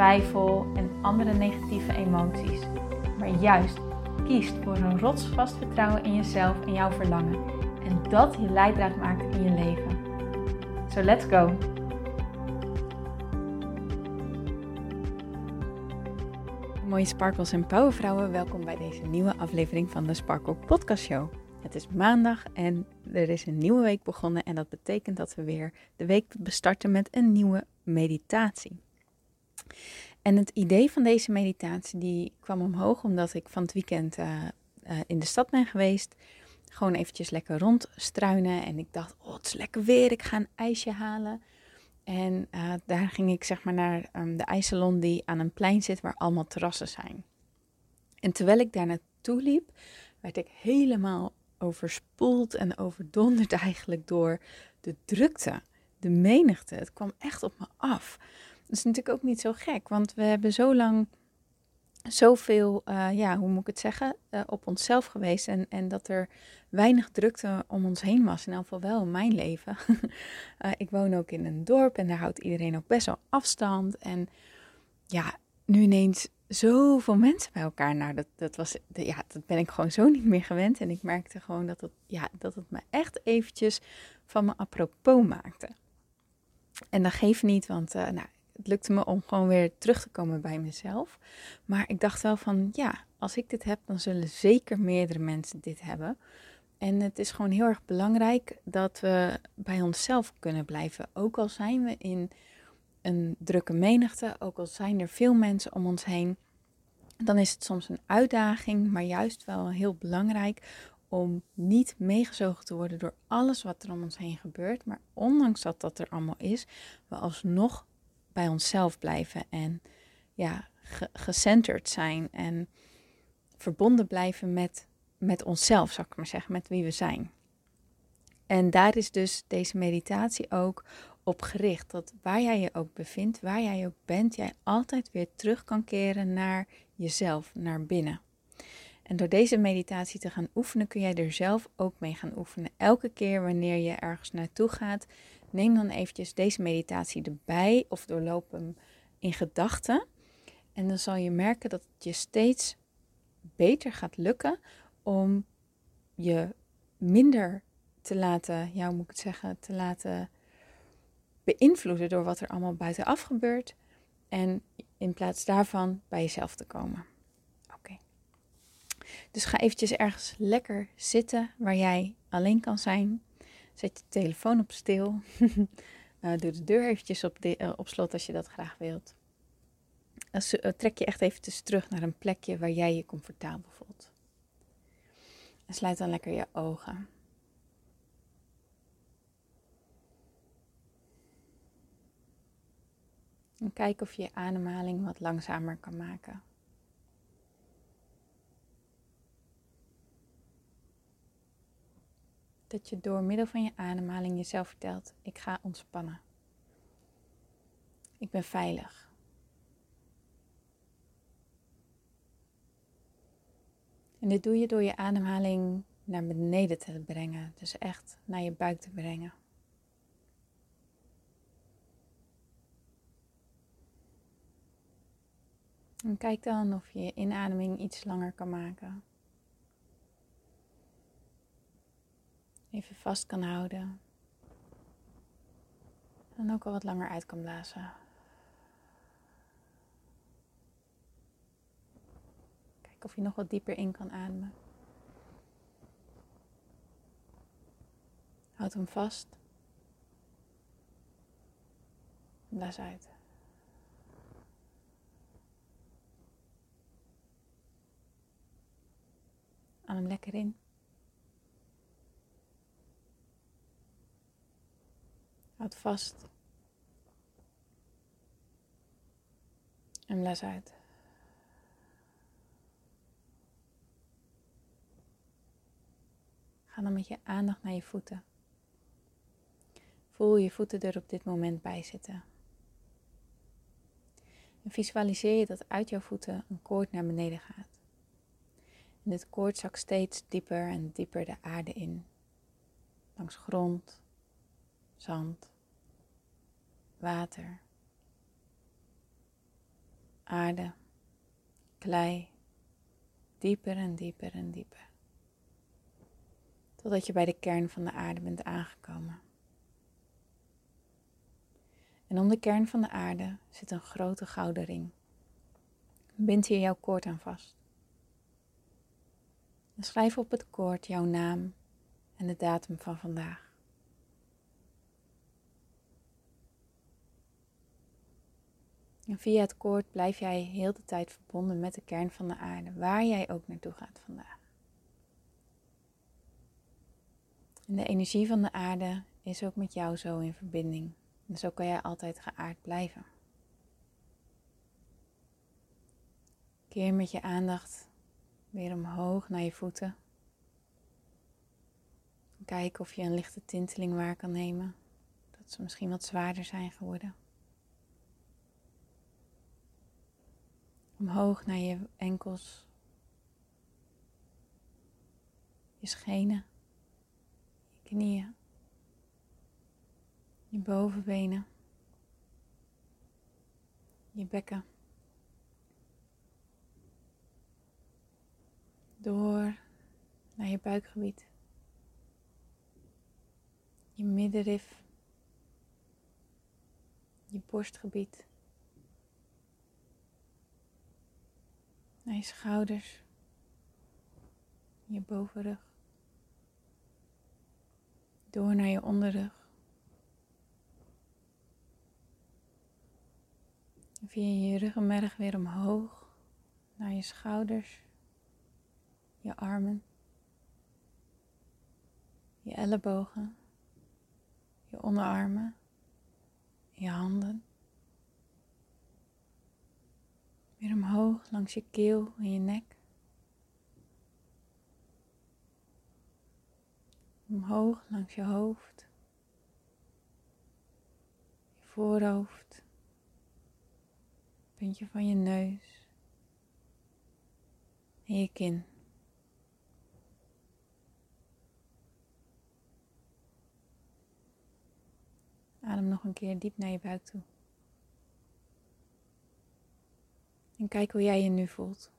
twijfel en andere negatieve emoties maar juist kiest voor een rotsvast vertrouwen in jezelf en jouw verlangen. En dat je leidraad maakt in je leven. So let's go! Mooie sparkles en powervrouwen, welkom bij deze nieuwe aflevering van de Sparkle Podcast Show. Het is maandag en er is een nieuwe week begonnen en dat betekent dat we weer de week bestarten met een nieuwe meditatie. En het idee van deze meditatie die kwam omhoog omdat ik van het weekend uh, in de stad ben geweest. Gewoon eventjes lekker rondstruinen. En ik dacht, oh het is lekker weer, ik ga een ijsje halen. En uh, daar ging ik zeg maar naar um, de ijssalon die aan een plein zit waar allemaal terrassen zijn. En terwijl ik daar naartoe liep, werd ik helemaal overspoeld en overdonderd eigenlijk door de drukte, de menigte. Het kwam echt op me af. Dat is natuurlijk ook niet zo gek, want we hebben zo lang zoveel, uh, ja, hoe moet ik het zeggen, uh, op onszelf geweest. En, en dat er weinig drukte om ons heen was. In elk geval wel in mijn leven. uh, ik woon ook in een dorp en daar houdt iedereen ook best wel afstand. En ja, nu ineens zoveel mensen bij elkaar. Nou, dat, dat, was, ja, dat ben ik gewoon zo niet meer gewend. En ik merkte gewoon dat het, ja, dat het me echt eventjes van me apropos maakte. En dat geeft niet, want nou, lukte me om gewoon weer terug te komen bij mezelf. Maar ik dacht wel van ja, als ik dit heb, dan zullen zeker meerdere mensen dit hebben. En het is gewoon heel erg belangrijk dat we bij onszelf kunnen blijven. Ook al zijn we in een drukke menigte, ook al zijn er veel mensen om ons heen, dan is het soms een uitdaging, maar juist wel heel belangrijk om niet meegezogen te worden door alles wat er om ons heen gebeurt. Maar ondanks dat dat er allemaal is, we alsnog bij onszelf blijven en ja, gecenterd zijn en verbonden blijven met, met onszelf, zou ik maar zeggen, met wie we zijn. En daar is dus deze meditatie ook op gericht. Dat waar jij je ook bevindt, waar jij ook bent, jij altijd weer terug kan keren naar jezelf, naar binnen. En door deze meditatie te gaan oefenen, kun jij er zelf ook mee gaan oefenen. Elke keer wanneer je ergens naartoe gaat, neem dan eventjes deze meditatie erbij of doorloop hem in gedachten. En dan zal je merken dat het je steeds beter gaat lukken om je minder te laten, ja, moet ik het zeggen, te laten beïnvloeden door wat er allemaal buitenaf gebeurt. En in plaats daarvan bij jezelf te komen. Dus ga eventjes ergens lekker zitten waar jij alleen kan zijn. Zet je telefoon op stil. uh, doe de deur eventjes op, de, uh, op slot als je dat graag wilt. Uh, trek je echt even terug naar een plekje waar jij je comfortabel voelt. En sluit dan lekker je ogen. En kijk of je je ademhaling wat langzamer kan maken. Dat je door middel van je ademhaling jezelf vertelt: ik ga ontspannen. Ik ben veilig. En dit doe je door je ademhaling naar beneden te brengen, dus echt naar je buik te brengen. En kijk dan of je je inademing iets langer kan maken. Even vast kan houden. En ook al wat langer uit kan blazen. Kijk of je nog wat dieper in kan ademen. Houd hem vast. Blaas uit. Adem lekker in. Houd vast. En les uit. Ga dan met je aandacht naar je voeten. Voel je voeten er op dit moment bij zitten. En visualiseer je dat uit jouw voeten een koord naar beneden gaat. En dit koord zakt steeds dieper en dieper de aarde in. Langs grond, zand, water, aarde, klei, dieper en dieper en dieper. Totdat je bij de kern van de aarde bent aangekomen. En om de kern van de aarde zit een grote gouden ring. Bind hier jouw koord aan vast. En schrijf op het koord jouw naam en de datum van vandaag. En via het koord blijf jij heel de tijd verbonden met de kern van de aarde, waar jij ook naartoe gaat vandaag. En de energie van de aarde is ook met jou zo in verbinding. En zo kan jij altijd geaard blijven. Keer met je aandacht weer omhoog naar je voeten. Kijk of je een lichte tinteling waar kan nemen. Dat ze misschien wat zwaarder zijn geworden. Omhoog naar je enkels. Je schenen. Je knieën je bovenbenen, je bekken, door naar je buikgebied, je middenrif, je borstgebied, naar je schouders, je bovenrug, door naar je onderrug. Via je ruggenmerg weer omhoog. Naar je schouders, je armen, je ellebogen, je onderarmen, je handen. Weer omhoog langs je keel en je nek. Omhoog langs je hoofd, je voorhoofd puntje van je neus en je kin. Adem nog een keer diep naar je buik toe. En kijk hoe jij je nu voelt.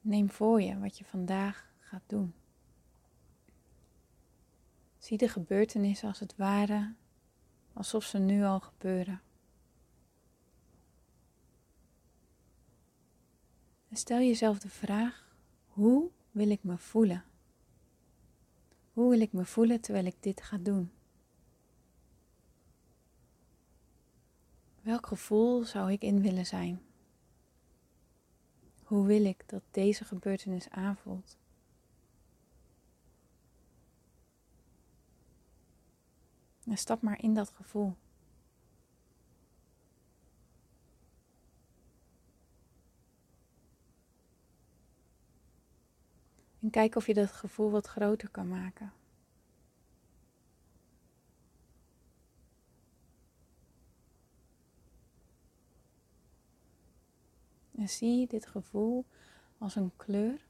Neem voor je wat je vandaag gaat doen. Zie de gebeurtenissen als het ware, alsof ze nu al gebeuren. En stel jezelf de vraag: hoe wil ik me voelen? Hoe wil ik me voelen terwijl ik dit ga doen? Welk gevoel zou ik in willen zijn? Hoe wil ik dat deze gebeurtenis aanvoelt? En stap maar in dat gevoel. En kijk of je dat gevoel wat groter kan maken. En zie dit gevoel als een kleur.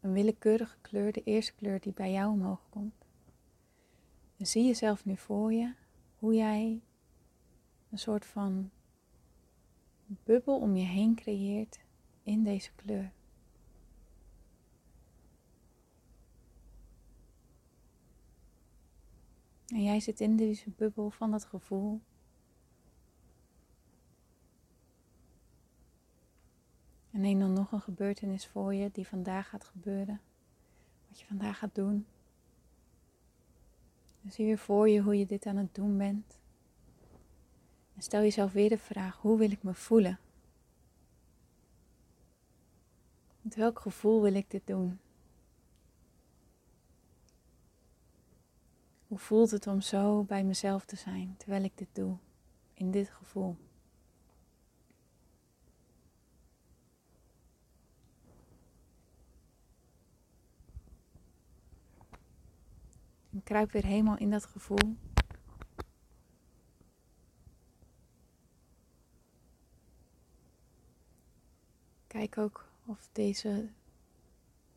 Een willekeurige kleur, de eerste kleur die bij jou omhoog komt. En zie jezelf nu voor je, hoe jij een soort van bubbel om je heen creëert in deze kleur. En jij zit in deze bubbel van dat gevoel. En neem dan nog een gebeurtenis voor je die vandaag gaat gebeuren. Wat je vandaag gaat doen. Zie weer voor je hoe je dit aan het doen bent. En stel jezelf weer de vraag: hoe wil ik me voelen? Met welk gevoel wil ik dit doen? Hoe voelt het om zo bij mezelf te zijn terwijl ik dit doe, in dit gevoel? Ik kruip weer helemaal in dat gevoel. Kijk ook of deze,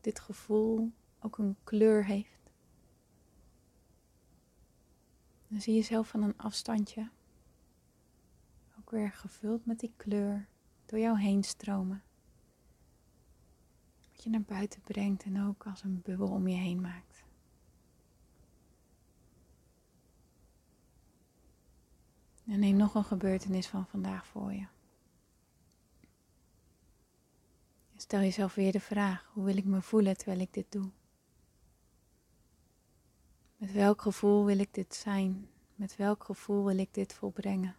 dit gevoel ook een kleur heeft. Dan zie je zelf van een afstandje ook weer gevuld met die kleur door jou heen stromen. Wat je naar buiten brengt en ook als een bubbel om je heen maakt. En neem nog een gebeurtenis van vandaag voor je. Stel jezelf weer de vraag: hoe wil ik me voelen terwijl ik dit doe? Met welk gevoel wil ik dit zijn? Met welk gevoel wil ik dit volbrengen?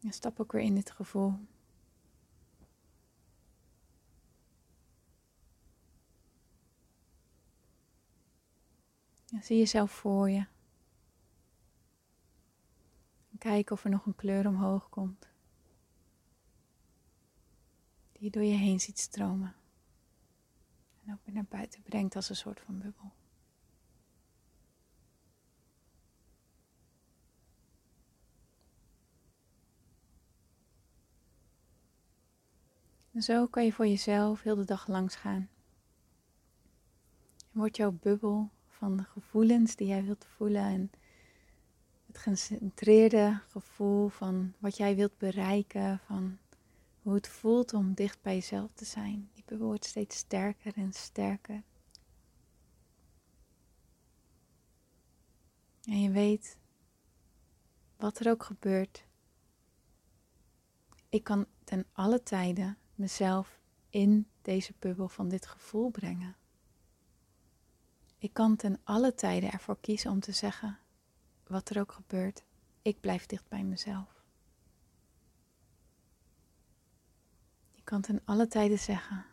En stap ook weer in dit gevoel. Zie jezelf voor je. En kijk of er nog een kleur omhoog komt. Die je door je heen ziet stromen. En ook weer naar buiten brengt als een soort van bubbel. En zo kan je voor jezelf heel de dag langs gaan. En wordt jouw bubbel van de gevoelens die jij wilt voelen en het gecentreerde gevoel van wat jij wilt bereiken, van hoe het voelt om dicht bij jezelf te zijn. Die wordt steeds sterker en sterker. En je weet, wat er ook gebeurt, ik kan ten alle tijden mezelf in deze bubbel van dit gevoel brengen. Ik kan ten alle tijden ervoor kiezen om te zeggen, wat er ook gebeurt, ik blijf dicht bij mezelf. Ik kan ten alle tijden zeggen,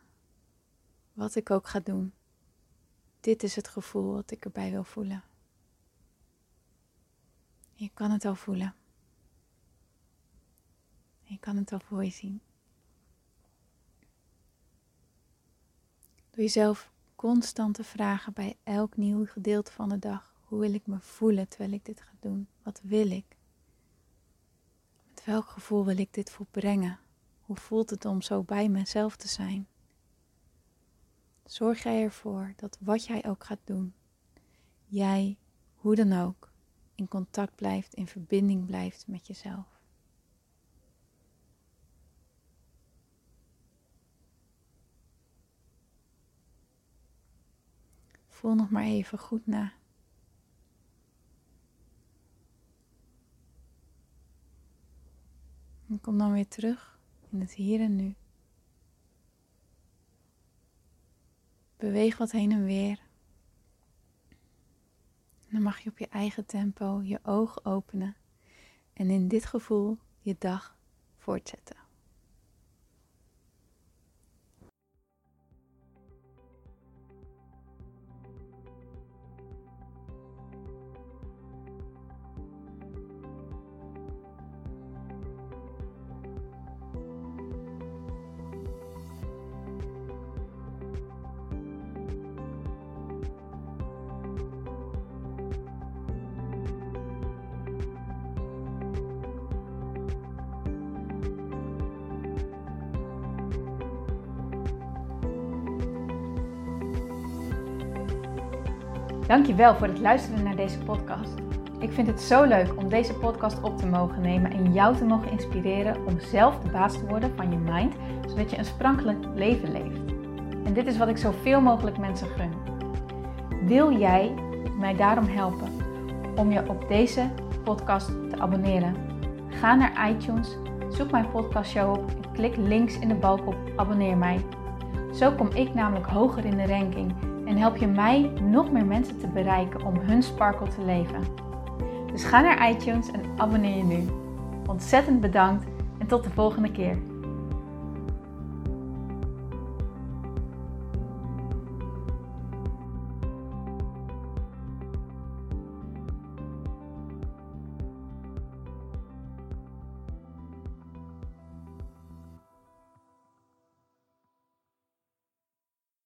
wat ik ook ga doen, dit is het gevoel wat ik erbij wil voelen. Je kan het al voelen. Je kan het al voor je zien. Door jezelf constant te vragen bij elk nieuw gedeelte van de dag. Hoe wil ik me voelen terwijl ik dit ga doen? Wat wil ik? Met welk gevoel wil ik dit volbrengen? Hoe voelt het om zo bij mezelf te zijn? Zorg jij ervoor dat wat jij ook gaat doen, jij, hoe dan ook, in contact blijft, in verbinding blijft met jezelf. Voel nog maar even goed na. En kom dan weer terug in het hier en nu. Beweeg wat heen en weer. dan mag je op je eigen tempo je ogen openen en in dit gevoel je dag voortzetten. Dankjewel voor het luisteren naar deze podcast. Ik vind het zo leuk om deze podcast op te mogen nemen en jou te mogen inspireren om zelf de baas te worden van je mind, zodat je een sprankelijk leven leeft. En dit is wat ik zoveel mogelijk mensen gun. Wil jij mij daarom helpen om je op deze podcast te abonneren? Ga naar iTunes, zoek mijn podcastshow op en klik links in de balk op abonneer mij. Zo kom ik namelijk hoger in de ranking en help je mij nog meer mensen te bereiken om hun sparkle te leven. Dus ga naar iTunes en abonneer je nu. Ontzettend bedankt en tot de volgende keer.